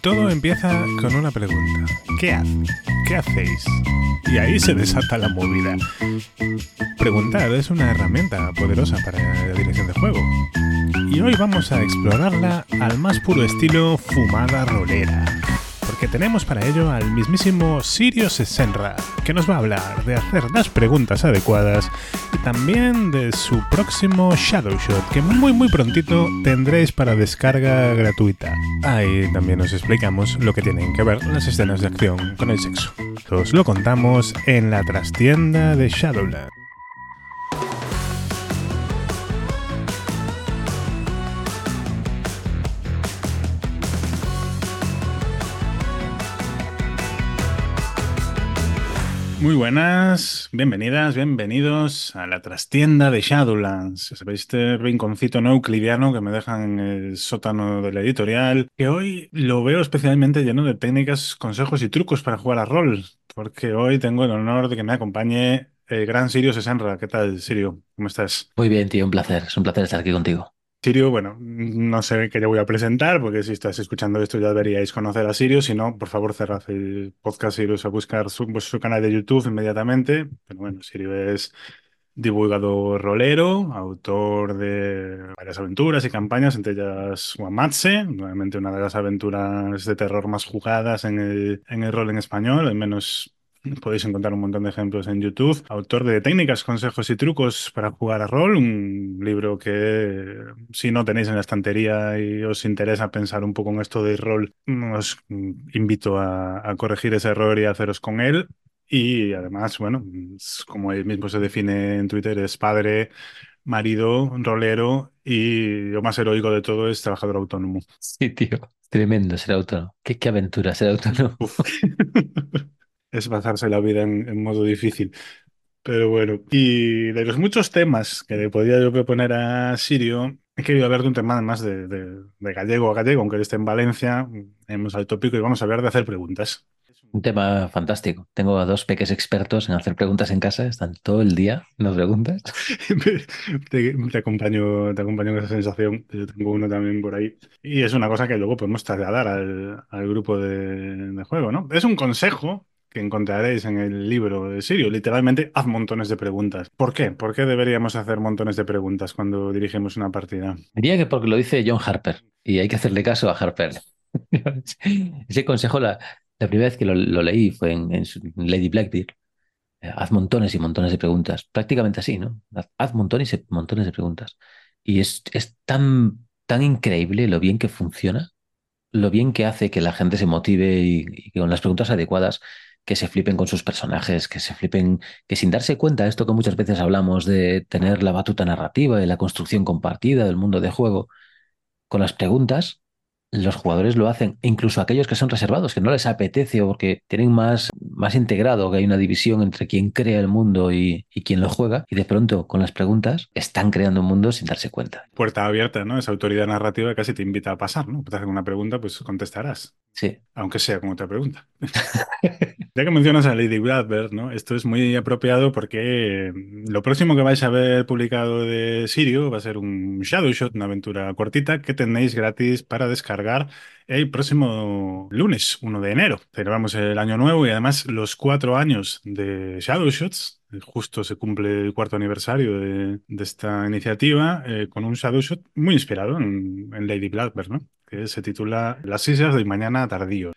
Todo empieza con una pregunta. ¿Qué hace? ¿Qué hacéis? Y ahí se desata la movida. Preguntar es una herramienta poderosa para la dirección de juego. Y hoy vamos a explorarla al más puro estilo fumada rolera porque tenemos para ello al mismísimo Sirius Senra, que nos va a hablar de hacer las preguntas adecuadas y también de su próximo Shadowshot, que muy muy prontito tendréis para descarga gratuita. Ahí también os explicamos lo que tienen que ver las escenas de acción con el sexo. Os lo contamos en la trastienda de Shadowland. Muy buenas, bienvenidas, bienvenidos a la trastienda de Shadowlands. ¿Sabéis este rinconcito no euclidiano que me dejan en el sótano de la editorial? Que hoy lo veo especialmente lleno de técnicas, consejos y trucos para jugar a rol. Porque hoy tengo el honor de que me acompañe el gran Sirio Sesenra. ¿Qué tal, Sirio? ¿Cómo estás? Muy bien, tío, un placer. Es un placer estar aquí contigo. Sirio, bueno, no sé qué le voy a presentar, porque si estás escuchando esto ya deberíais conocer a Sirio. Si no, por favor, cerrad el podcast y a buscar su, su canal de YouTube inmediatamente. Pero bueno, Sirio es divulgador rolero, autor de varias aventuras y campañas, entre ellas Guamatse, nuevamente una de las aventuras de terror más jugadas en el, en el rol en español, al menos Podéis encontrar un montón de ejemplos en YouTube. Autor de Técnicas, Consejos y Trucos para jugar a rol, un libro que si no tenéis en la estantería y os interesa pensar un poco en esto del rol, os invito a, corregir ese error y a haceros con él. Y además, bueno, como él mismo se define en Twitter, es padre, marido, rolero y lo más heroico de todo es trabajador autónomo. Sí, tío. Tremendo ser autónomo. Qué, qué aventura ser autónomo. es pasarse la vida en, modo difícil. Pero bueno, y de los muchos temas que le podía yo proponer a Sirio, he querido hablar de un tema además de, de, gallego a gallego, aunque él esté en Valencia, hemos al tópico y vamos a hablar de hacer preguntas. Un tema fantástico. Tengo a dos peques expertos en hacer preguntas en casa, están todo el día nos preguntas. te, acompaño, te acompaño en esa sensación. Yo tengo uno también por ahí. Y es una cosa que luego podemos trasladar al, al grupo de, de, juego, ¿no? Es un consejo que encontraréis en el libro de Sirio. Literalmente, haz montones de preguntas. ¿Por qué? ¿Por qué deberíamos hacer montones de preguntas cuando dirigimos una partida? Diría que porque lo dice John Harper y hay que hacerle caso a Harper. Ese consejo, la, primera vez que lo, leí fue en, Lady Blackbeard. Eh, haz montones y montones de preguntas. Prácticamente así, ¿no? Haz, montones y montones de preguntas. Y es, es tan, tan increíble lo bien que funciona, lo bien que hace que la gente se motive y, y con las preguntas adecuadas que se flipen con sus personajes, que se flipen, que sin darse cuenta, esto que muchas veces hablamos de tener la batuta narrativa y la construcción compartida del mundo de juego, con las preguntas, los jugadores lo hacen, incluso aquellos que son reservados, que no les apetece o porque tienen más, más integrado, que hay una división entre quien crea el mundo y, y, quien lo juega, y de pronto con las preguntas están creando un mundo sin darse cuenta. Puerta abierta, ¿no? Esa autoridad narrativa casi te invita a pasar, ¿no? Te hacen una pregunta, pues contestarás. Sí. Aunque sea como otra pregunta. ya que mencionas a Lady Blackbird, ¿no? Esto es muy apropiado porque lo próximo que vais a ver publicado de Sirio va a ser un Shadow Shot, una aventura cortita que tenéis gratis para descargar el próximo lunes, 1 de enero. Celebramos el año nuevo y además los cuatro años de Shadow Shots. Justo se cumple el cuarto aniversario de, esta iniciativa eh, con un Shadow Shot muy inspirado en, Lady Blackbird, que se titula Las islas de mañana tardío.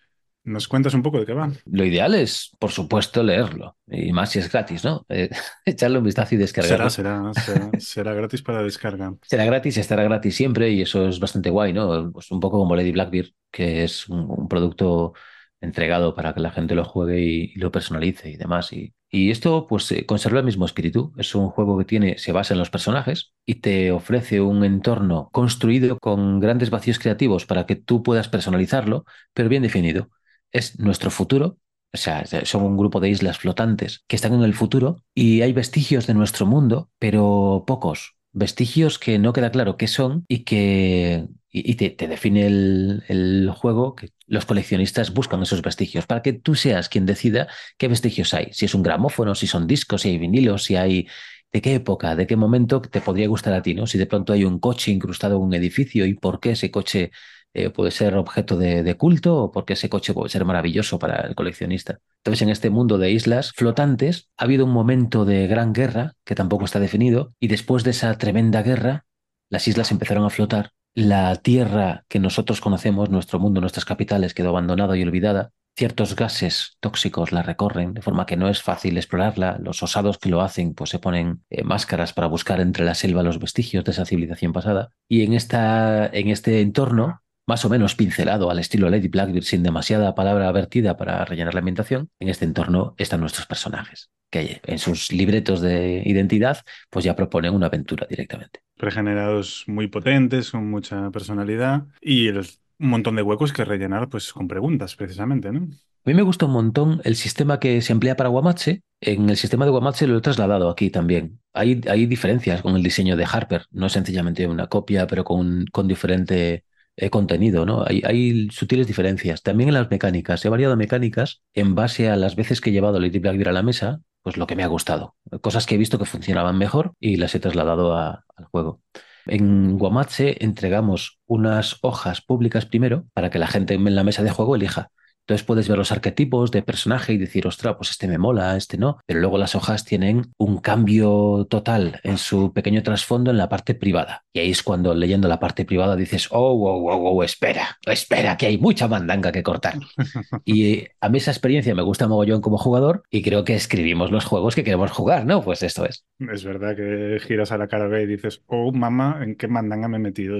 ¿Nos cuentas un poco de qué va? Lo ideal es, por supuesto, leerlo. Y más si es gratis, ¿no? Eh, echarle un vistazo y descargarlo. Será, será, gratis para descarga. Será gratis y estará gratis siempre y eso es bastante guay, ¿no? Pues un poco como Lady Blackbeard, que es un, producto entregado para que la gente lo juegue y, lo personalice y demás. Y, y esto pues eh, conserva el mismo espíritu. Es un juego que tiene, se basa en los personajes y te ofrece un entorno construido con grandes vacíos creativos para que tú puedas personalizarlo, pero bien definido es nuestro futuro. O sea, son un grupo de islas flotantes que están en el futuro y hay vestigios de nuestro mundo, pero pocos. Vestigios que no queda claro qué son y que y, te, define el, el, juego que los coleccionistas buscan esos vestigios para que tú seas quien decida qué vestigios hay. Si es un gramófono, si son discos, si hay vinilos, si hay de qué época, de qué momento te podría gustar a ti, ¿no? Si de pronto hay un coche incrustado en un edificio y por qué ese coche eh, puede ser objeto de, culto o porque ese coche puede ser maravilloso para el coleccionista. Entonces, en este mundo de islas flotantes, ha habido un momento de gran guerra, que tampoco está definido, y después de esa tremenda guerra, las islas empezaron a flotar. La tierra que nosotros conocemos, nuestro mundo, nuestras capitales, quedó abandonada y olvidada. Ciertos gases tóxicos la recorren, de forma que no es fácil explorarla. Los osados que lo hacen pues se ponen eh, máscaras para buscar entre la selva los vestigios de esa civilización pasada. Y en, esta, en este entorno, más o menos pincelado al estilo Lady Blackbeard, sin demasiada palabra vertida para rellenar la ambientación, en este entorno están nuestros personajes, que en sus libretos de identidad pues ya proponen una aventura directamente. Pregenerados muy potentes, con mucha personalidad y el un montón de huecos que rellenar pues con preguntas, precisamente, ¿no? A mí me gusta un montón el sistema que se emplea para Guamache. En el sistema de Guamache lo he trasladado aquí también. Hay, hay diferencias con el diseño de Harper. No es sencillamente una copia, pero con, con diferente eh, contenido, ¿no? Hay, hay, sutiles diferencias. También en las mecánicas. He variado mecánicas en base a las veces que he llevado Lady Blackbeard a la mesa, pues lo que me ha gustado. Cosas que he visto que funcionaban mejor y las he trasladado al juego. En Guamache entregamos unas hojas públicas primero para que la gente en la mesa de juego elija. Entonces puedes ver los arquetipos de personaje y decir, ostra, pues este me mola, este no. Pero luego las hojas tienen un cambio total en su pequeño trasfondo en la parte privada. Y ahí es cuando leyendo la parte privada dices, oh, wow, wow, wow, espera, espera, que hay mucha mandanga que cortar. y a mí esa experiencia me gusta mogollón como jugador y creo que escribimos los juegos que queremos jugar, ¿no? Pues esto es. Es verdad que giras a la cara B y dices, oh, mamá, ¿en qué mandanga me he metido?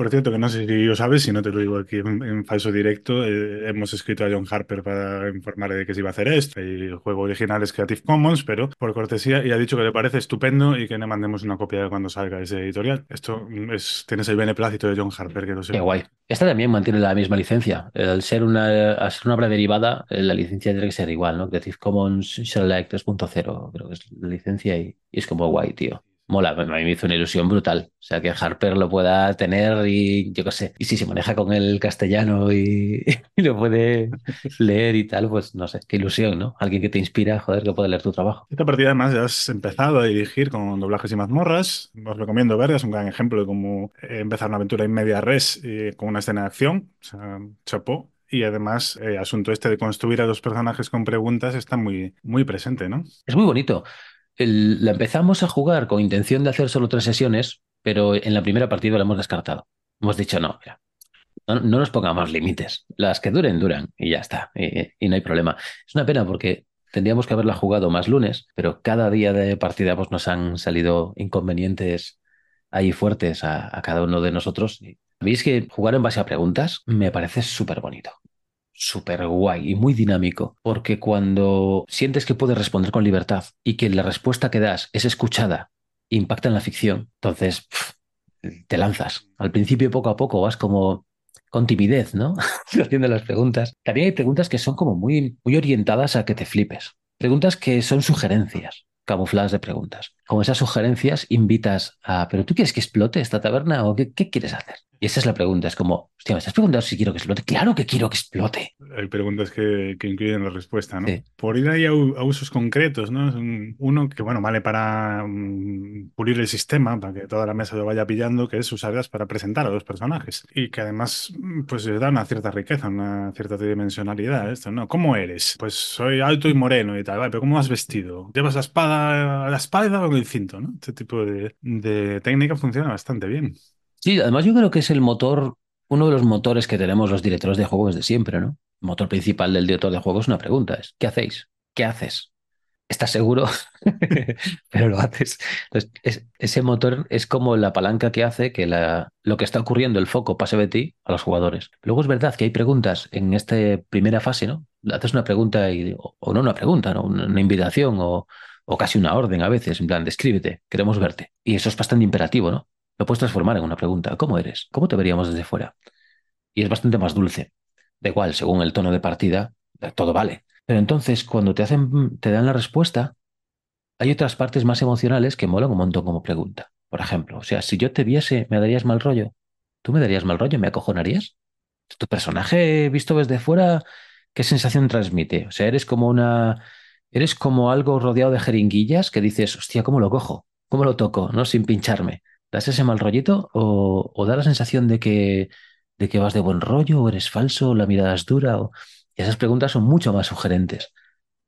Por cierto, que no sé si lo sabes, si no te lo digo aquí en, falso directo, eh, hemos escrito a John Harper para informarle de que se iba a hacer esto. El juego original es Creative Commons, pero por cortesía, y ha dicho que le parece estupendo y que le mandemos una copia cuando salga ese editorial. Esto es, tienes el beneplácito de John Harper, que lo sé. Qué guay. Esta también mantiene la misma licencia. Al ser una, al ser una obra derivada, eh, la licencia tiene que ser igual, ¿no? Creative Commons Select 3.0, creo que es la licencia y, y es como guay, tío mola, a mí me hizo una ilusión brutal. O sea, que Harper lo pueda tener y yo qué sé. Y si se maneja con el castellano y, lo puede leer y tal, pues no sé, qué ilusión, ¿no? Alguien que te inspira, joder, que puede leer tu trabajo. Esta partida además ya has empezado a dirigir con doblajes y mazmorras. Os recomiendo verla, es un gran ejemplo de cómo empezar una aventura en media res con una escena de acción. O sea, chapó. Y además, el eh, asunto este de construir a dos personajes con preguntas está muy, muy presente, ¿no? Es muy bonito la empezamos a jugar con intención de hacer solo tres sesiones, pero en la primera partida la hemos descartado. Hemos dicho, no, mira, no, nos pongamos límites. Las que duren, duran y ya está. Y, no hay problema. Es una pena porque tendríamos que haberla jugado más lunes, pero cada día de partida pues, nos han salido inconvenientes ahí fuertes a, a cada uno de nosotros. Veis que jugar en base a preguntas me parece súper bonito súper guay y muy dinámico, porque cuando sientes que puedes responder con libertad y que la respuesta que das es escuchada, impacta en la ficción, entonces te lanzas. Al principio, poco a poco, vas como con timidez, ¿no? Haciendo las preguntas. También hay preguntas que son como muy, muy orientadas a que te flipes. Preguntas que son sugerencias, camufladas de preguntas. Como esas sugerencias invitas a, ¿pero tú quieres que explote esta taberna o qué, qué quieres hacer? Y esa es la pregunta, es como, hostia, ¿me estás preguntando si quiero que explote? Claro que quiero que explote. Hay preguntas que, que incluyen la respuesta, ¿no? Por ir ahí a, usos concretos, ¿no? Uno que, bueno, vale para um, pulir el sistema, para que toda la mesa lo vaya pillando, que es usarlas para presentar a los personajes. Y que además, pues le da una cierta riqueza, una cierta tridimensionalidad esto, ¿no? ¿Cómo eres? Pues soy alto y moreno y tal, vale, pero ¿cómo has vestido? ¿Llevas la espada a la espalda o cinto, ¿no? Este tipo de, técnica funciona bastante bien. Sí, además yo creo que es el motor, uno de los motores que tenemos los directores de juegos de siempre, ¿no? El motor principal del director de juegos es una pregunta, es ¿qué hacéis? ¿Qué haces? ¿Estás seguro? Pero lo haces. Entonces, ese motor es como la palanca que hace que la, lo que está ocurriendo, el foco, pase de ti a los jugadores. Luego es verdad que hay preguntas en esta primera fase, ¿no? Haces una pregunta y, o, no una pregunta, ¿no? Una, una invitación o, o casi una orden a veces, en plan, descríbete, queremos verte. Y eso es bastante imperativo, ¿no? Lo puedes transformar en una pregunta. ¿Cómo eres? ¿Cómo te veríamos desde fuera? Y es bastante más dulce. Da igual, según el tono de partida, todo vale. Pero entonces, cuando te hacen, te dan la respuesta, hay otras partes más emocionales que molan un montón como pregunta. Por ejemplo, o sea, si yo te viese, ¿me darías mal rollo? ¿Tú me darías mal rollo? ¿Me acojonarías? ¿Tu personaje visto desde fuera, qué sensación transmite? O sea, eres como una. Eres como algo rodeado de jeringuillas que dices, hostia, ¿cómo lo cojo? ¿Cómo lo toco? ¿No? Sin pincharme. ¿Das ese mal rollito o, da la sensación de que, de que vas de buen rollo o eres falso o la mirada es dura? O... Y esas preguntas son mucho más sugerentes.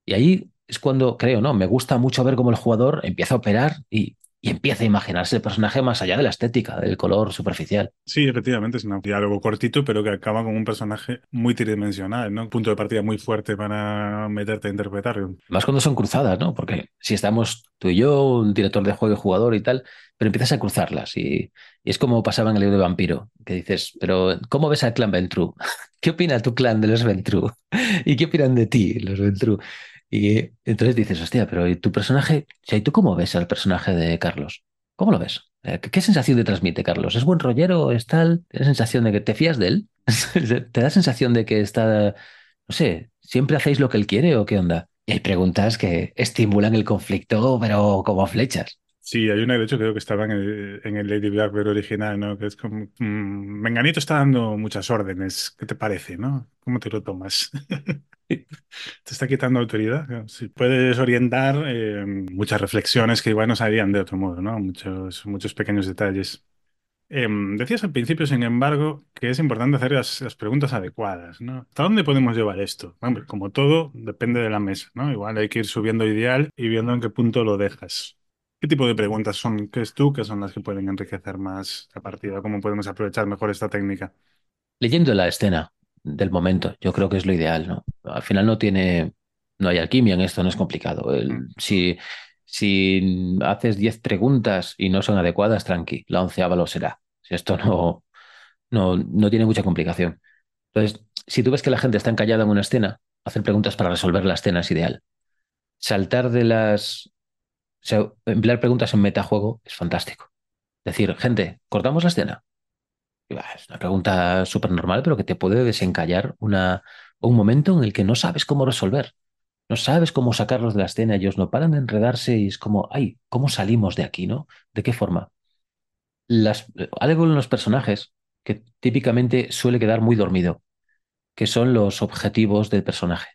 Y ahí es cuando creo, ¿no? Me gusta mucho ver cómo el jugador empieza a operar y, y empieza a imaginarse el personaje más allá de la estética, del color superficial. Sí, efectivamente, es un diálogo cortito, pero que acaba con un personaje muy tridimensional, ¿no? Un punto de partida muy fuerte para meterte a interpretarlo. Más cuando son cruzadas, ¿no? Porque si estamos tú y yo, un director de juego y jugador y tal, pero empiezas a cruzarlas y, y es como pasaba en el libro de Vampiro, que dices, pero ¿cómo ves al clan Ventru? ¿Qué opina tu clan de los Ventru? ¿Y qué opinan de ti, los Ventru? Y entonces dices, hostia, pero ¿y tu personaje? ¿y tú cómo ves al personaje de Carlos? ¿Cómo lo ves? ¿Qué, qué sensación te transmite, Carlos? ¿Es buen rollero? ¿Es tal? ¿Tienes sensación de que te fías de él? ¿Te da sensación de que está, no sé, siempre hacéis lo que él quiere o qué onda? Y hay preguntas que estimulan el conflicto, pero como flechas. Sí, hay una, de hecho, creo que estaba en el, en el Lady Blackbird original, ¿no? Que es como, mm, Menganito está dando muchas órdenes, ¿qué te parece, no? ¿Cómo te lo tomas? Te está quitando autoridad. Si puedes orientar eh, muchas reflexiones que igual no harían de otro modo, ¿no? Muchos, muchos pequeños detalles. Eh, decías al principio, sin embargo, que es importante hacer las, las, preguntas adecuadas, ¿no? ¿Hasta dónde podemos llevar esto? Hombre, como todo, depende de la mesa, ¿no? Igual hay que ir subiendo ideal y viendo en qué punto lo dejas. ¿Qué tipo de preguntas son, crees tú, que son las que pueden enriquecer más la partida? ¿Cómo podemos aprovechar mejor esta técnica? Leyendo la escena, del momento. Yo creo que es lo ideal, ¿no? Al final no tiene, no hay alquimia en esto, no es complicado. El, Mm. si, si haces 10 preguntas y no son adecuadas, tranqui, la onceava lo será. Si esto no, no, no tiene mucha complicación. Entonces, si tú ves que la gente está encallada en una escena, hacer preguntas para resolver la escena es ideal. Saltar de las... O sea, emplear preguntas en metajuego es fantástico. Decir, gente, ¿cortamos la escena? Es una pregunta súper normal, pero que te puede desencallar una, un momento en el que no sabes cómo resolver. No sabes cómo sacarlos de la escena, ellos no paran de enredarse y es como, ay, ¿cómo salimos de aquí, no? ¿De qué forma? Las, algo en los personajes que típicamente suele quedar muy dormido, que son los objetivos del personaje.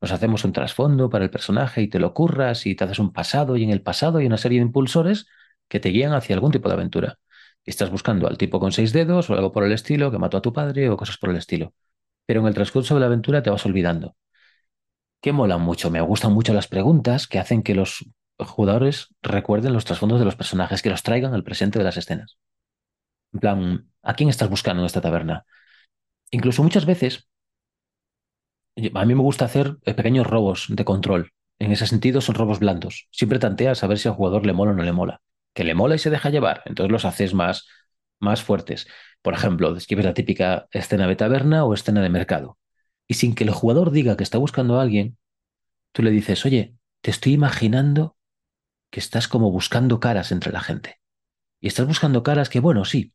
Nos hacemos un trasfondo para el personaje y te lo curras y te haces un pasado y en el pasado hay una serie de impulsores que te guían hacia algún tipo de aventura. Estás buscando al tipo con seis dedos o algo por el estilo que mató a tu padre o cosas por el estilo. Pero en el transcurso de la aventura te vas olvidando. Que molan mucho, me gustan mucho las preguntas que hacen que los jugadores recuerden los trasfondos de los personajes, que los traigan al presente de las escenas. En plan, ¿a quién estás buscando en esta taberna? Incluso muchas veces, a mí me gusta hacer eh, pequeños robos de control. En ese sentido son robos blandos. Siempre tanteas a ver si al jugador le mola o no le mola. Que le mola y se deja llevar, entonces los haces más, más fuertes. Por ejemplo, describes la típica escena de taberna o escena de mercado. Y sin que el jugador diga que está buscando a alguien, tú le dices, oye, te estoy imaginando que estás como buscando caras entre la gente. Y estás buscando caras que, bueno, sí,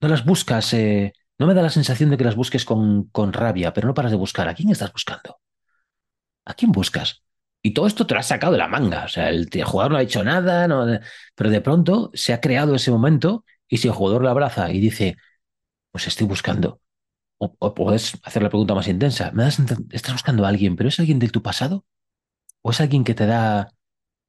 no las buscas, eh, no me da la sensación de que las busques con, con rabia, pero no paras de buscar. ¿A quién estás buscando? ¿A quién buscas? Y todo esto te lo has sacado de la manga. O sea, el, jugador no ha hecho nada, no, pero de pronto se ha creado ese momento y si el jugador lo abraza y dice, pues estoy buscando, o, puedes hacer la pregunta más intensa, ¿me das, ¿estás buscando a alguien, pero es alguien de tu pasado? ¿O es alguien que te da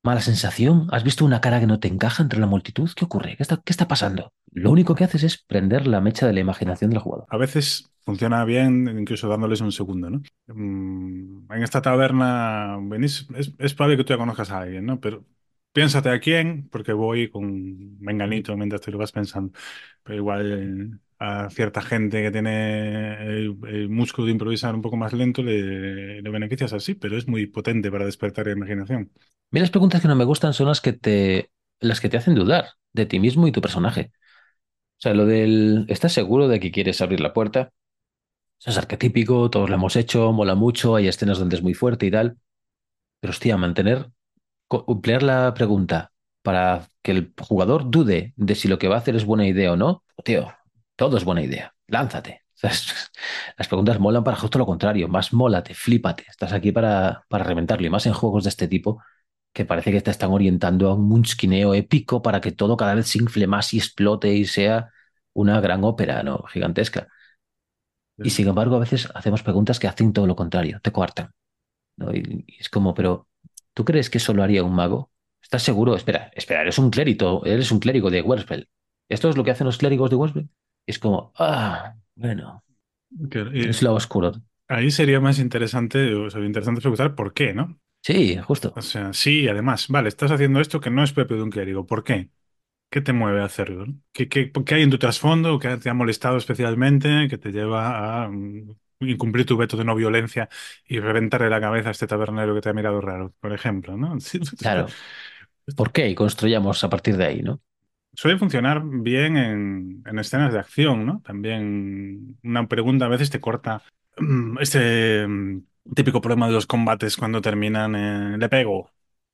mala sensación? ¿Has visto una cara que no te encaja entre la multitud? ¿Qué ocurre? ¿Qué está, qué está pasando? Lo único que haces es prender la mecha de la imaginación del jugador. A veces funciona bien, incluso dándoles un segundo, ¿no? Mm, En esta taberna venís, es, es probable que tú ya conozcas a alguien, ¿no? Pero piénsate a quién, porque voy con Menganito mientras te lo vas pensando. Pero igual a cierta gente que tiene el, el músculo de improvisar un poco más lento le, le beneficias así, pero es muy potente para despertar la imaginación. Mira, las preguntas que no me gustan son las que te, las que te hacen dudar de ti mismo y tu personaje. Sea, lo del, ¿estás seguro de que quieres abrir la puerta? Eso es arquetípico, todos lo hemos hecho, mola mucho, hay escenas donde es muy fuerte y tal. Pero hostia, mantener, emplear la pregunta para que el jugador dude de si lo que va a hacer es buena idea o no, tío, todo es buena idea. Lánzate. Las preguntas molan para justo lo contrario, más mólate, flípate. Estás aquí para, para reventarlo y más en juegos de este tipo que parece que te están orientando a un munskineo épico para que todo cada vez se infle más y explote y sea una gran ópera, ¿no? Gigantesca. Y sin embargo, a veces hacemos preguntas que hacen todo lo contrario, te coartan, ¿no? Y, y es como, pero ¿tú crees que eso lo haría un mago? ¿Estás seguro? Espera, espera, eres un clérigo, eres un clérigo de Werspell. Esto es lo que hacen los clérigos de Westbrook. Es como, ah, bueno, es lo oscuro. ahí sería más interesante, o sea, interesante preguntar por qué, ¿no? Sí, justo. O sea, sí, además, vale, estás haciendo esto que no es propio de un clérigo. ¿Por qué? ¿Qué te mueve a hacerlo? ¿Qué, qué, qué hay en tu trasfondo que te ha molestado especialmente, que te lleva a mm, incumplir tu veto de no violencia y reventarle la cabeza a este tabernero que te ha mirado raro, por ejemplo, ¿no? Claro. ¿Por qué? Y construyamos a partir de ahí, ¿no? Suele funcionar bien en, en escenas de acción, ¿no? También una pregunta a veces te corta mm, este mm, típico problema de los combates cuando terminan, eh, le pego,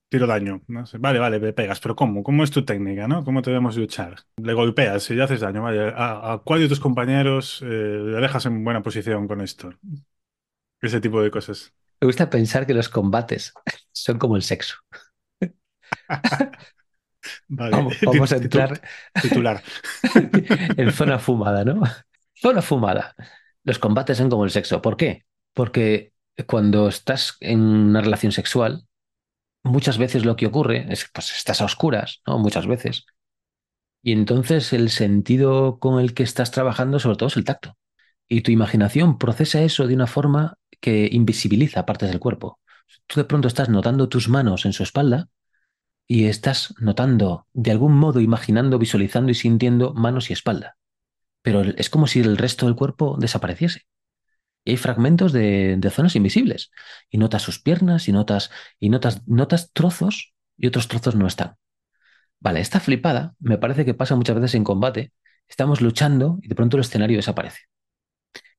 tiro daño, no sé, vale, vale, le pegas, pero ¿cómo? ¿Cómo es tu técnica, no? ¿Cómo te debemos luchar? Le golpeas y le haces daño, vale, ¿a, a cuál de tus compañeros eh, le dejas en buena posición con esto? Ese tipo de cosas. Me gusta pensar que los combates son como el sexo. Vale, Vamos, vamos a entrar titular. en zona fumada, ¿no? Zona fumada. Los combates son como el sexo. ¿Por qué? Porque cuando estás en una relación sexual, muchas veces lo que ocurre es pues estás a oscuras, ¿no? Muchas veces. Y entonces el sentido con el que estás trabajando, sobre todo, es el tacto. Y tu imaginación procesa eso de una forma que invisibiliza partes del cuerpo. Tú de pronto estás notando tus manos en su espalda y estás notando, de algún modo, imaginando, visualizando y sintiendo manos y espalda. Pero es como si el resto del cuerpo desapareciese. Y hay fragmentos de, zonas invisibles. Y notas sus piernas y notas, y notas, notas trozos y otros trozos no están. Vale, esta flipada me parece que pasa muchas veces en combate. Estamos luchando y de pronto el escenario desaparece.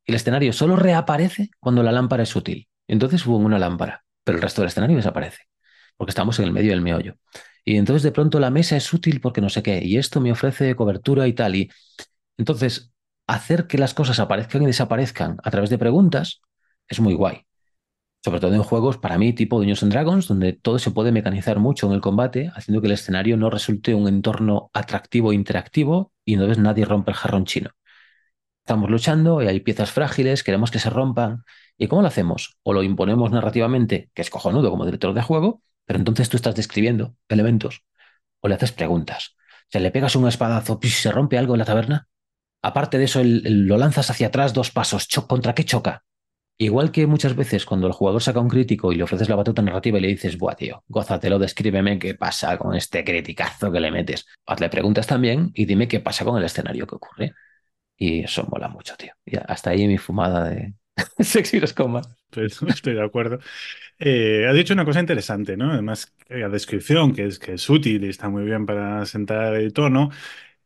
El escenario solo reaparece cuando la lámpara es útil. Entonces hubo una lámpara, pero el resto del escenario desaparece, porque estamos en el medio del meollo. Y entonces de pronto la mesa es útil porque no sé qué, y esto me ofrece cobertura y tal. Y entonces hacer que las cosas aparezcan y desaparezcan a través de preguntas es muy guay. Sobre todo en juegos, para mí, tipo Dungeons and Dragons, donde todo se puede mecanizar mucho en el combate, haciendo que el escenario no resulte un entorno atractivo e interactivo y entonces nadie rompe el jarrón chino. Estamos luchando y hay piezas frágiles, queremos que se rompan. ¿Y cómo lo hacemos? O lo imponemos narrativamente, que es cojonudo como director de juego, pero entonces tú estás describiendo elementos, o le haces preguntas. O sea, le pegas un espadazo, ¡pis! ¿se rompe algo en la taberna? Aparte de eso, lo lanzas hacia atrás dos pasos, ¿cho- ¿contra qué choca? Igual que muchas veces cuando el jugador saca un crítico y le ofreces la batuta narrativa y le dices, buah, tío, gózatelo, descríbeme qué pasa con este criticazo que le metes. Hazle preguntas también y dime qué pasa con el escenario que ocurre. Y eso mola mucho, tío. Y hasta ahí mi fumada de Sexy los combats. Pues estoy de acuerdo. Eh, has dicho una cosa interesante, ¿no? Además, la descripción, que es, que es útil y está muy bien para sentar el tono,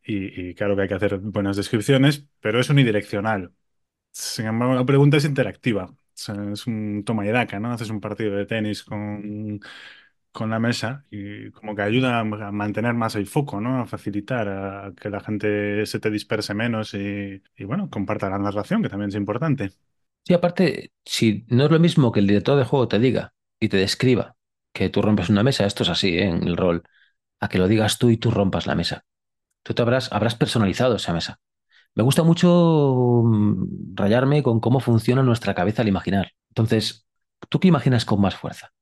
y, claro que hay que hacer buenas descripciones, pero es unidireccional. Sin embargo, la pregunta es interactiva. Es un toma y daca, ¿no? Haces un partido de tenis con, con la mesa y como que ayuda a mantener más el foco, ¿no? A facilitar a que la gente se te disperse menos y, y bueno, comparta la narración, que también es importante. Sí, aparte, si no es lo mismo que el director de juego te diga y te describa que tú rompes una mesa, esto es así, ¿eh? en el rol, a que lo digas tú y tú rompas la mesa. Tú te habrás, habrás personalizado esa mesa. Me gusta mucho mm, rayarme con cómo funciona nuestra cabeza al imaginar. Entonces, ¿tú qué imaginas con más fuerza?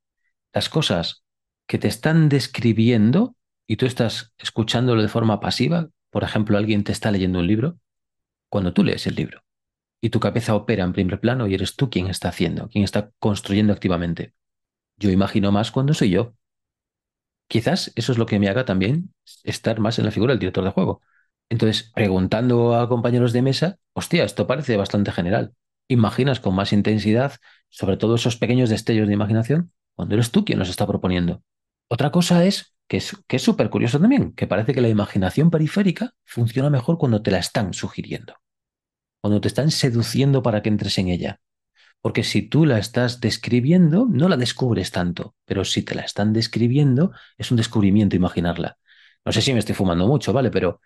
Las cosas que te están describiendo y tú estás escuchándolo de forma pasiva, por ejemplo, alguien te está leyendo un libro, cuando tú lees el libro y tu cabeza opera en primer plano y eres tú quien está haciendo, quien está construyendo activamente. Yo imagino más cuando soy yo. Quizás eso es lo que me haga también estar más en la figura del director de juego. Entonces, preguntando a compañeros de mesa, hostia, esto parece bastante general. Imaginas con más intensidad, sobre todo esos pequeños destellos de imaginación, cuando eres tú quien los está proponiendo. Otra cosa es que es que súper curioso también, que parece que la imaginación periférica funciona mejor cuando te la están sugiriendo, cuando te están seduciendo para que entres en ella. Porque si tú la estás describiendo, no la descubres tanto, pero si te la están describiendo, es un descubrimiento imaginarla. No sé si me estoy fumando mucho, ¿vale? Pero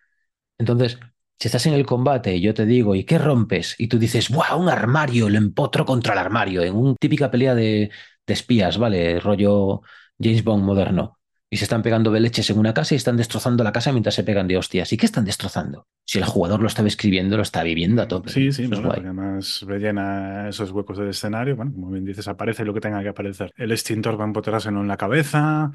entonces, si estás en el combate y yo te digo, ¿y qué rompes? Y tú dices, ¡buah! Un armario, lo empotro contra el armario, en una típica pelea de, de espías, ¿vale? Rollo James Bond moderno. Y se están pegando de leches en una casa y están destrozando la casa mientras se pegan de hostias. ¿Y qué están destrozando? Si el jugador lo estaba escribiendo, lo está viviendo a tope. Sí, sí, Eso guay. porque además rellena esos huecos del escenario. Bueno, como bien dices, aparece lo que tenga que aparecer. El extintor va a empotrárselo en la cabeza,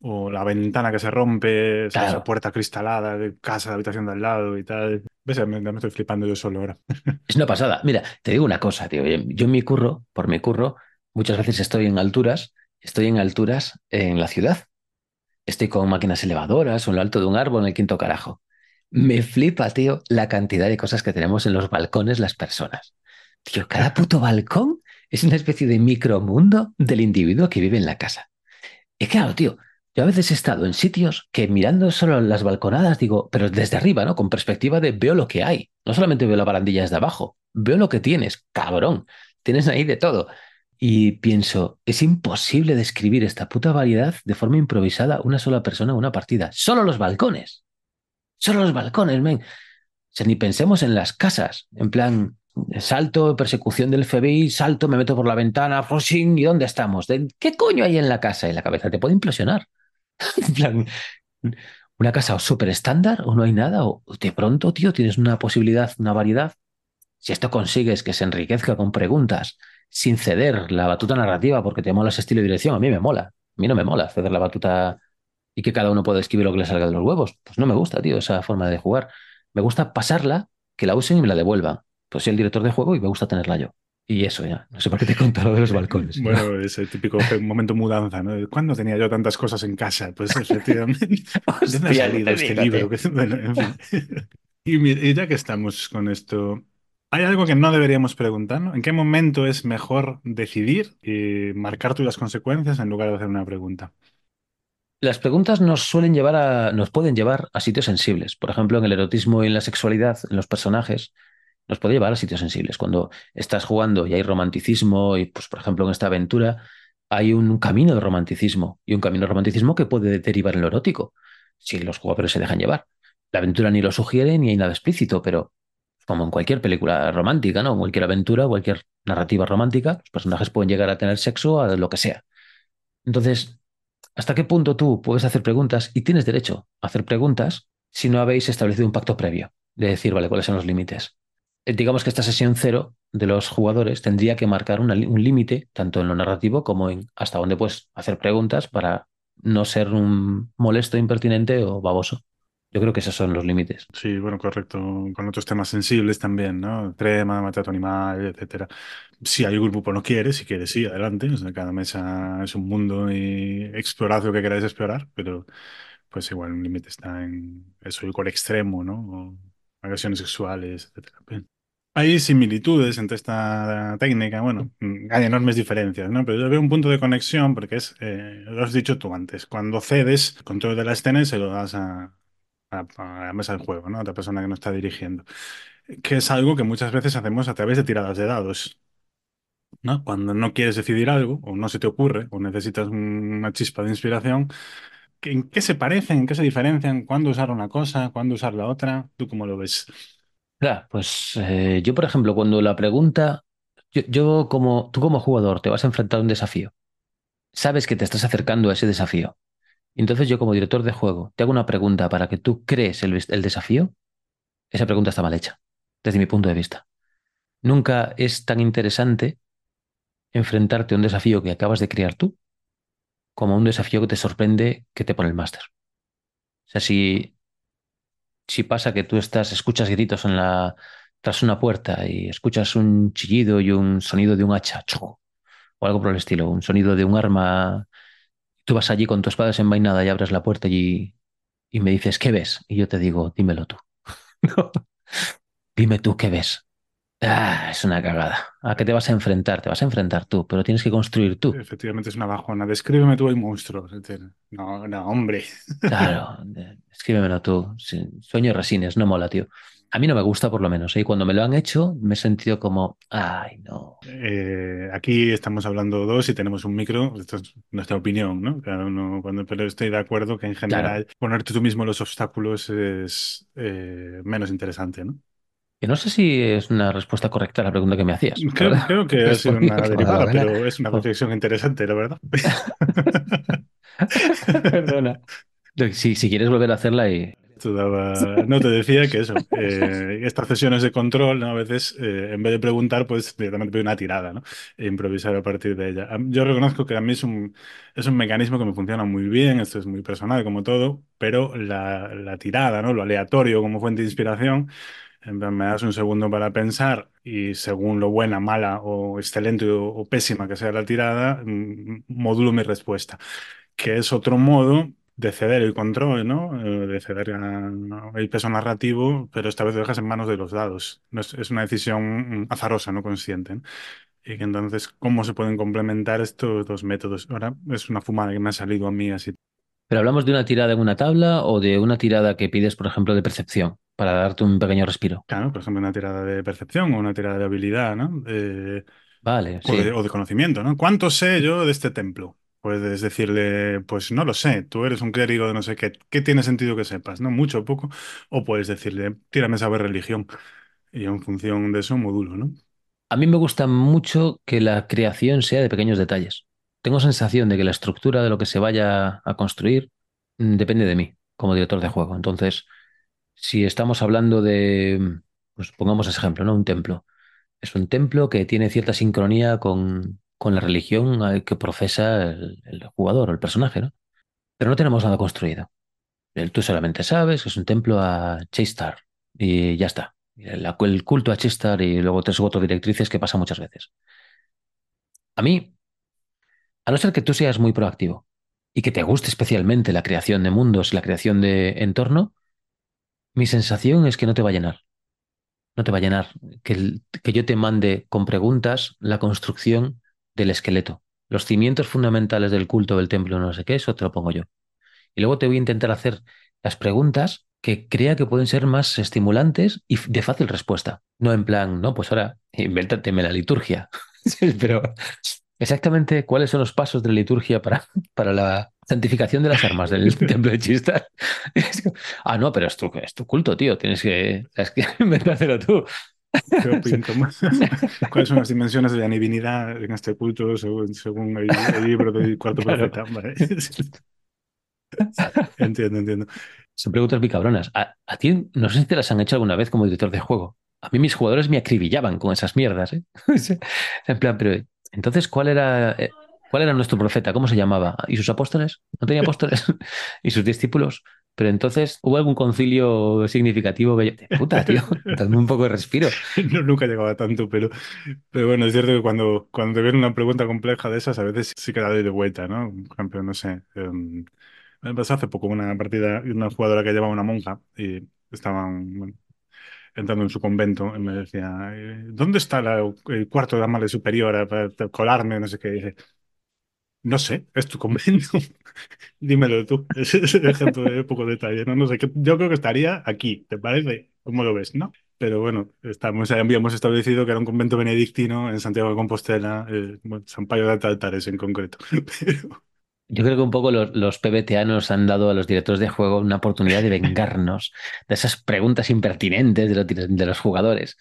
o la ventana que se rompe, ¿sabes? esa Claro, puerta cristalada de casa, de habitación de al lado y tal. ¿Ves? Me, ya me estoy flipando yo solo ahora. es una pasada. Mira, te digo una cosa, tío. Yo en mi curro, por mi curro, muchas veces estoy en alturas, estoy en alturas en la ciudad. Estoy con máquinas elevadoras o en lo alto de un árbol en el quinto carajo. Me flipa, tío, la cantidad de cosas que tenemos en los balcones las personas. Tío, cada puto balcón es una especie de micromundo del individuo que vive en la casa. Y claro, tío, yo a veces he estado en sitios que mirando solo las balconadas digo, pero desde arriba, ¿no? Con perspectiva de veo lo que hay. No solamente veo la barandilla desde abajo, veo lo que tienes, cabrón. Tienes ahí de todo. Y pienso, es imposible describir esta puta variedad de forma improvisada una sola persona en una partida. Solo los balcones. Solo los balcones, men. O sea, ni pensemos en las casas. En plan, salto, persecución del FBI, salto, me meto por la ventana, rushing, ¿y dónde estamos? ¿De- ¿Qué coño hay en la casa? Y la cabeza te puede implosionar. En plan, una casa súper estándar o no hay nada, o de pronto, tío, tienes una posibilidad, una variedad. Si esto consigues que se enriquezca con preguntas, sin ceder la batuta narrativa porque te mola ese estilo de dirección, a mí me mola. A mí no me mola ceder la batuta y que cada uno pueda escribir lo que le salga de los huevos. Pues no me gusta, tío, esa forma de jugar. Me gusta pasarla, que la usen y me la devuelvan. Pues soy el director de juego y me gusta tenerla yo. Y eso ya. No sé por qué te he contado lo de los balcones. tío. Bueno, ese típico momento mudanza, ¿no? ¿Cuándo tenía yo tantas cosas en casa? Pues efectivamente. ¿De dónde ha salido este libro? en fin. Y ya que estamos con esto, ¿hay algo que no deberíamos preguntar? ¿no? ¿En qué momento es mejor decidir y marcar tú las consecuencias en lugar de hacer una pregunta? Las preguntas nos suelen llevar a, nos pueden llevar a sitios sensibles. Por ejemplo, en el erotismo y en la sexualidad, en los personajes, nos puede llevar a sitios sensibles. Cuando estás jugando y hay romanticismo, y pues, por ejemplo, en esta aventura hay un camino de romanticismo y un camino de romanticismo que puede derivar en lo erótico, si los jugadores se dejan llevar. La aventura ni lo sugiere ni hay nada explícito, pero como en cualquier película romántica, ¿no? Cualquier aventura, cualquier narrativa romántica, los personajes pueden llegar a tener sexo a lo que sea. Entonces, ¿Hasta qué punto tú puedes hacer preguntas y tienes derecho a hacer preguntas si no habéis establecido un pacto previo de decir, vale, cuáles son los límites? Eh, Digamos que esta sesión cero de los jugadores tendría que marcar un límite, tanto en lo narrativo como en hasta dónde puedes hacer preguntas para no ser un molesto, impertinente o baboso. Yo creo que esos son los límites. Sí, bueno, correcto. Con otros temas sensibles también, ¿no? Trema, maltrato animal, etcétera. Si hay grupo no quiere, si quiere, sí, adelante. O sea, cada mesa es un mundo y explorad lo que queráis explorar, pero pues igual un límite está en eso, igual extremo, ¿no? O agresiones sexuales, etcétera. Hay similitudes entre esta técnica, bueno, hay enormes diferencias, ¿no? Pero yo veo un punto de conexión porque es, eh, lo has dicho tú antes, cuando cedes el control de la escena y se lo das a, a, la mesa del juego, ¿no? A otra persona que no está dirigiendo, que es algo que muchas veces hacemos a través de tiradas de dados. ¿no? Cuando no quieres decidir algo, o no se te ocurre, o necesitas una chispa de inspiración, ¿qué- ¿en qué se parecen? ¿En qué se diferencian? ¿Cuándo usar una cosa? ¿Cuándo usar la otra? ¿Tú cómo lo ves? Claro, pues eh, yo, por ejemplo, cuando la pregunta, yo, yo como tú como jugador te vas a enfrentar a un desafío, sabes que te estás acercando a ese desafío. Entonces yo como director de juego te hago una pregunta para que tú crees el, desafío, esa pregunta está mal hecha, desde mi punto de vista. Nunca es tan interesante enfrentarte a un desafío que acabas de crear tú como un desafío que te sorprende que te pone el máster. O sea, si, pasa que tú estás, escuchas gritos en la, tras una puerta y escuchas un chillido y un sonido de un hacha, o algo por el estilo, un sonido de un arma, tú vas allí con tu espada desenvainada y abres la puerta y, y me dices, ¿qué ves? Y yo te digo, dímelo tú. Dime tú qué ves. Ah, es una cagada. ¿A qué te vas a enfrentar? Te vas a enfrentar tú, pero tienes que construir tú. Efectivamente es una bajona. Descríbeme tú el monstruo. Es decir, No, no, hombre. Claro, escríbemelo tú. Sueño resines, no mola, tío. A mí no me gusta, por lo menos. ¿eh? Y cuando me lo han hecho, me he sentido como, ay, no. Eh, aquí estamos hablando dos y tenemos un micro. Esto es nuestra opinión, ¿no? Cada uno, cuando, pero estoy de acuerdo que en Claro, general ponerte tú mismo los obstáculos es eh, menos interesante, ¿no? que no sé si es una respuesta correcta a la pregunta que me hacías, Creo, que ha sido una derivada, pero es una reflexión interesante, la verdad. Perdona. Si, si quieres volver a hacerla y... No, te decía que eso, eh, estas sesiones de control, ¿no? A veces, eh, en vez de preguntar, pues directamente pido una tirada, ¿no? E improvisar a partir de ella. Yo reconozco que a mí es un, es un mecanismo que me funciona muy bien, esto es muy personal como todo, pero la, tirada, ¿no? Lo aleatorio como fuente de inspiración, me das un segundo para pensar y según lo buena, mala o excelente o, o pésima que sea la tirada, mm, modulo mi respuesta, que es otro modo de ceder el control, ¿no? Eh, De ceder a- el peso narrativo, pero esta vez lo dejas en manos de los dados. No es, una decisión azarosa, no consciente, ¿no? Y que entonces, ¿cómo se pueden complementar estos dos métodos? Ahora es una fumada que me ha salido a mí así. Pero hablamos de una tirada en una tabla o de una tirada que pides, por ejemplo, de percepción, para darte un pequeño respiro. Claro, por ejemplo, una tirada de percepción o una tirada de habilidad, ¿no? Eh, Vale, o de, o de conocimiento, ¿no? ¿Cuánto sé yo de este templo? Puedes decirle, pues no lo sé, tú eres un clérigo de no sé qué, ¿qué tiene sentido que sepas? ¿No? Mucho o poco. O puedes decirle, tírame saber religión. Y en función de eso modulo, ¿no? A mí me gusta mucho que la creación sea de pequeños detalles. Tengo sensación de que la estructura de lo que se vaya a construir mm, depende de mí como director de juego. Entonces, si estamos hablando de, pues pongamos ese ejemplo, ¿no? Un templo. Es un templo que tiene cierta sincronía con, con la religión que profesa el, el jugador o el personaje, ¿no? Pero no tenemos nada construido. Tú solamente sabes que es un templo a Chestar y ya está. El, culto a Chestar y luego tres u directrices que pasa muchas veces. A mí, a no ser que tú seas muy proactivo y que te guste especialmente la creación de mundos y la creación de entorno, mi sensación es que no te va a llenar. No te va a llenar que, que yo te mande con preguntas la construcción del esqueleto. Los cimientos fundamentales del culto del templo, no sé qué, eso te lo pongo yo. Y luego te voy a intentar hacer las preguntas que crea que pueden ser más estimulantes y de fácil respuesta. No en plan, no, pues ahora invéntateme la liturgia. Pero exactamente cuáles son los pasos de la liturgia para, para la santificación de las armas del templo de Chistar. Es ah, no, pero es tu, es tu culto, tío. Tienes que, tienes que inventártelo tú. ¿Qué opin- cómo- ¿Cuáles son las dimensiones de la divinidad en este culto según, según el, el libro del cuarto Claro. profeta? Vale. Entiendo, entiendo. Son preguntas muy cabronas. A, a ti no sé si te las han hecho alguna vez como director de juego. A mí mis jugadores me acribillaban con esas mierdas, ¿eh? En plan, pero entonces, ¿cuál era, eh, cuál era nuestro profeta? ¿Cómo se llamaba? ¿Y sus apóstoles? ¿No tenía apóstoles? ¿Y sus discípulos? Pero entonces, ¿hubo algún concilio significativo? que yo- Puta, tío, dame un poco de respiro. No, nunca llegaba tanto, pero, pero bueno, es cierto que cuando, cuando te viene una pregunta compleja de esas, a veces sí que la doy de vuelta, ¿no? Por ejemplo, no sé. em, me pasó hace poco una partida, una jugadora que llevaba una monja y estaban, bueno, entrando en su convento y me decía, eh, ¿dónde está la- el cuarto de Amale Superior para, para colarme? No sé qué. Y dije, no sé, es tu convento. Dímelo tú. Es el ejemplo de poco detalle, ¿no? No sé, yo creo que estaría aquí, ¿te parece? ¿Cómo lo ves, no? Pero bueno, estamos, habíamos establecido que era un convento benedictino en Santiago de Compostela, eh, San Payo de Altares en concreto. Pero, Yo creo que un poco los, los PBTA nos han dado a los directores de juego una oportunidad de vengarnos de esas preguntas impertinentes de los, de los jugadores.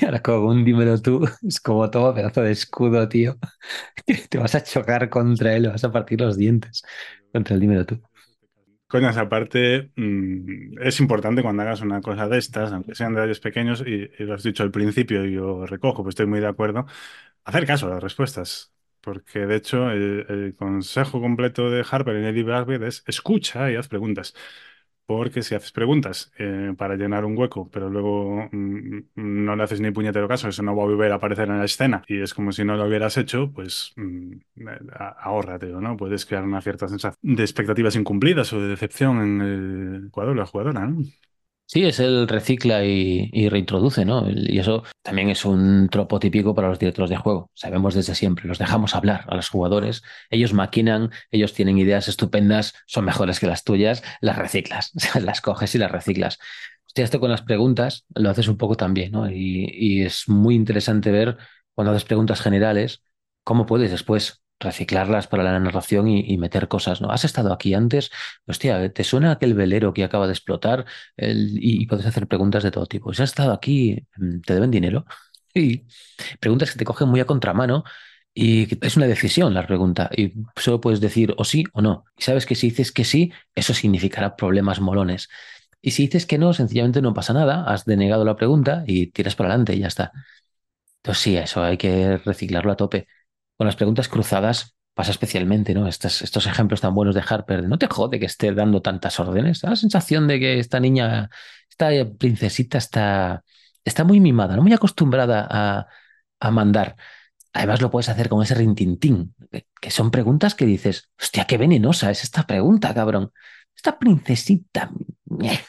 Y ahora con un dímelo tú, es como todo pedazo de escudo, tío. Te vas a chocar contra él, vas a partir los dientes contra el dímelo tú. coñas aparte, mm, es importante cuando hagas una cosa de estas, aunque sean detalles pequeños, y, y lo has dicho al principio y yo recojo, pues estoy muy de acuerdo, hacer caso a las respuestas. Porque de hecho el, consejo completo de Harper en Eddie Braswell es escucha y haz preguntas. Porque si haces preguntas eh, para llenar un hueco, pero luego mm, no le haces ni puñetero caso, eso no va a volver a aparecer en la escena y es como si no lo hubieras hecho, pues mm, a- ahórrate, ¿no? Puedes crear una cierta sensación de expectativas incumplidas o de decepción en el jugador o la jugadora, ¿no? Sí, es el recicla y, y reintroduce, ¿no? Y eso también es un tropo típico para los directores de juego. Sabemos desde siempre, los dejamos hablar a los jugadores, ellos maquinan, ellos tienen ideas estupendas, son mejores que las tuyas, las reciclas, las coges y las reciclas. Hostia, esto con las preguntas lo haces un poco también, ¿no? Y es muy interesante ver cuando haces preguntas generales, cómo puedes después reciclarlas para la narración y, meter cosas, ¿no? ¿Has estado aquí antes? Hostia, ¿te suena aquel velero que acaba de explotar? el- y, y puedes hacer preguntas de todo tipo. Si has estado aquí, mm, ¿te deben dinero? Y preguntas que te cogen muy a contramano Y es una decisión la pregunta. Y solo puedes decir o sí o no. Y sabes que si dices que sí, eso significará problemas molones. Y si dices que no, sencillamente no pasa nada. Has denegado la pregunta y tiras para adelante y ya está. Entonces sí, eso hay que reciclarlo a tope. Con las preguntas cruzadas pasa especialmente, ¿no? Estos, estos ejemplos tan buenos de Harper, no te jode que esté dando tantas órdenes. Da la sensación de que esta niña, esta princesita está, está muy mimada, no muy acostumbrada a, a mandar. Además lo puedes hacer con ese rintintín, que son preguntas que dices, hostia, qué venenosa es esta pregunta, cabrón. Esta princesita,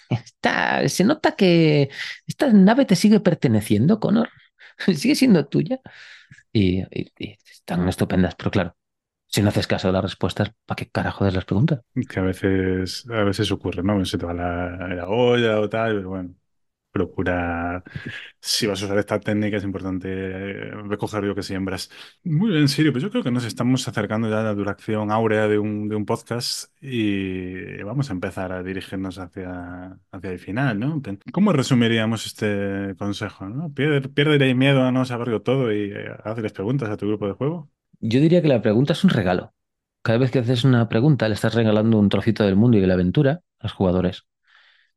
está, se nota que esta nave te sigue perteneciendo, Connor. Sigue siendo tuya. Y, están estupendas, pero claro, si no haces caso de las respuestas, ¿para qué carajo des las preguntas? Que a veces, a veces ocurre, ¿no? Se te va la, la olla o tal, pero bueno procura, si vas a usar esta técnica, es importante eh, recoger lo que siembras. Muy bien, Sirio, pues yo creo que nos estamos acercando ya a la duración áurea de un, de un podcast y vamos a empezar a dirigirnos hacia, hacia el final, ¿no? ¿Cómo resumiríamos este consejo? ¿no? Pierde, miedo a no saberlo todo y eh, hazles preguntas a tu grupo de juego. Yo diría que la pregunta es un regalo. Cada vez que haces una pregunta, le estás regalando un trocito del mundo y de la aventura a los jugadores.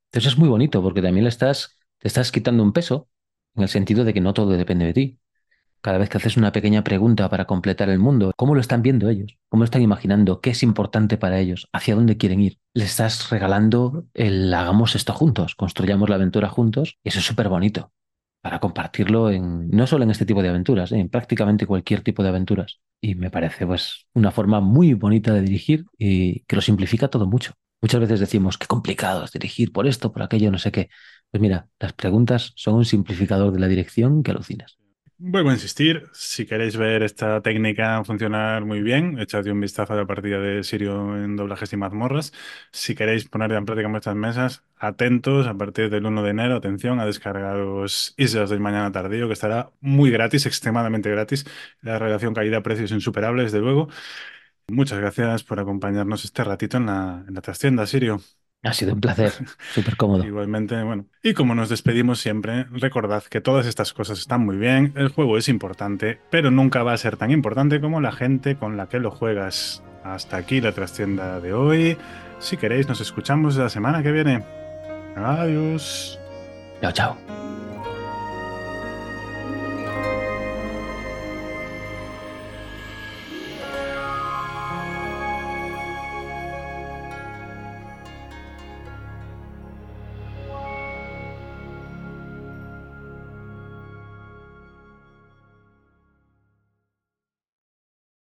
Entonces es muy bonito porque también le estás te estás quitando un peso en el sentido de que no todo depende de ti. Cada vez que haces una pequeña pregunta para completar el mundo, ¿cómo lo están viendo ellos? ¿Cómo lo están imaginando? ¿Qué es importante para ellos? ¿Hacia dónde quieren ir? Le estás regalando el hagamos esto juntos, construyamos la aventura juntos. Y eso es súper bonito para compartirlo en no solo en este tipo de aventuras, en prácticamente cualquier tipo de aventuras. Y me parece pues una forma muy bonita de dirigir y que lo simplifica todo mucho. Muchas veces decimos qué complicado es dirigir por esto, por aquello, no sé qué. Pues mira, las preguntas son un simplificador de la dirección que alucinas. Vuelvo a insistir, si queréis ver esta técnica funcionar muy bien, echad un vistazo a la partida de Sirio en doblajes y mazmorras. Si queréis ponerla en práctica vuestras mesas, atentos a partir del 1 de enero, atención a descargaros Islas del Mañana Tardío, que estará muy gratis, extremadamente gratis. La relación calidad-precio es insuperable, desde luego. Muchas gracias por acompañarnos este ratito en la, en la trastienda, Sirio. Ha sido un placer, súper cómodo. Igualmente, bueno. Y como nos despedimos siempre, recordad que todas estas cosas están muy bien, el juego es importante, pero nunca va a ser tan importante como la gente con la que lo juegas. Hasta aquí la trastienda de hoy. Si queréis, nos escuchamos la semana que viene. Adiós. Chao, chao.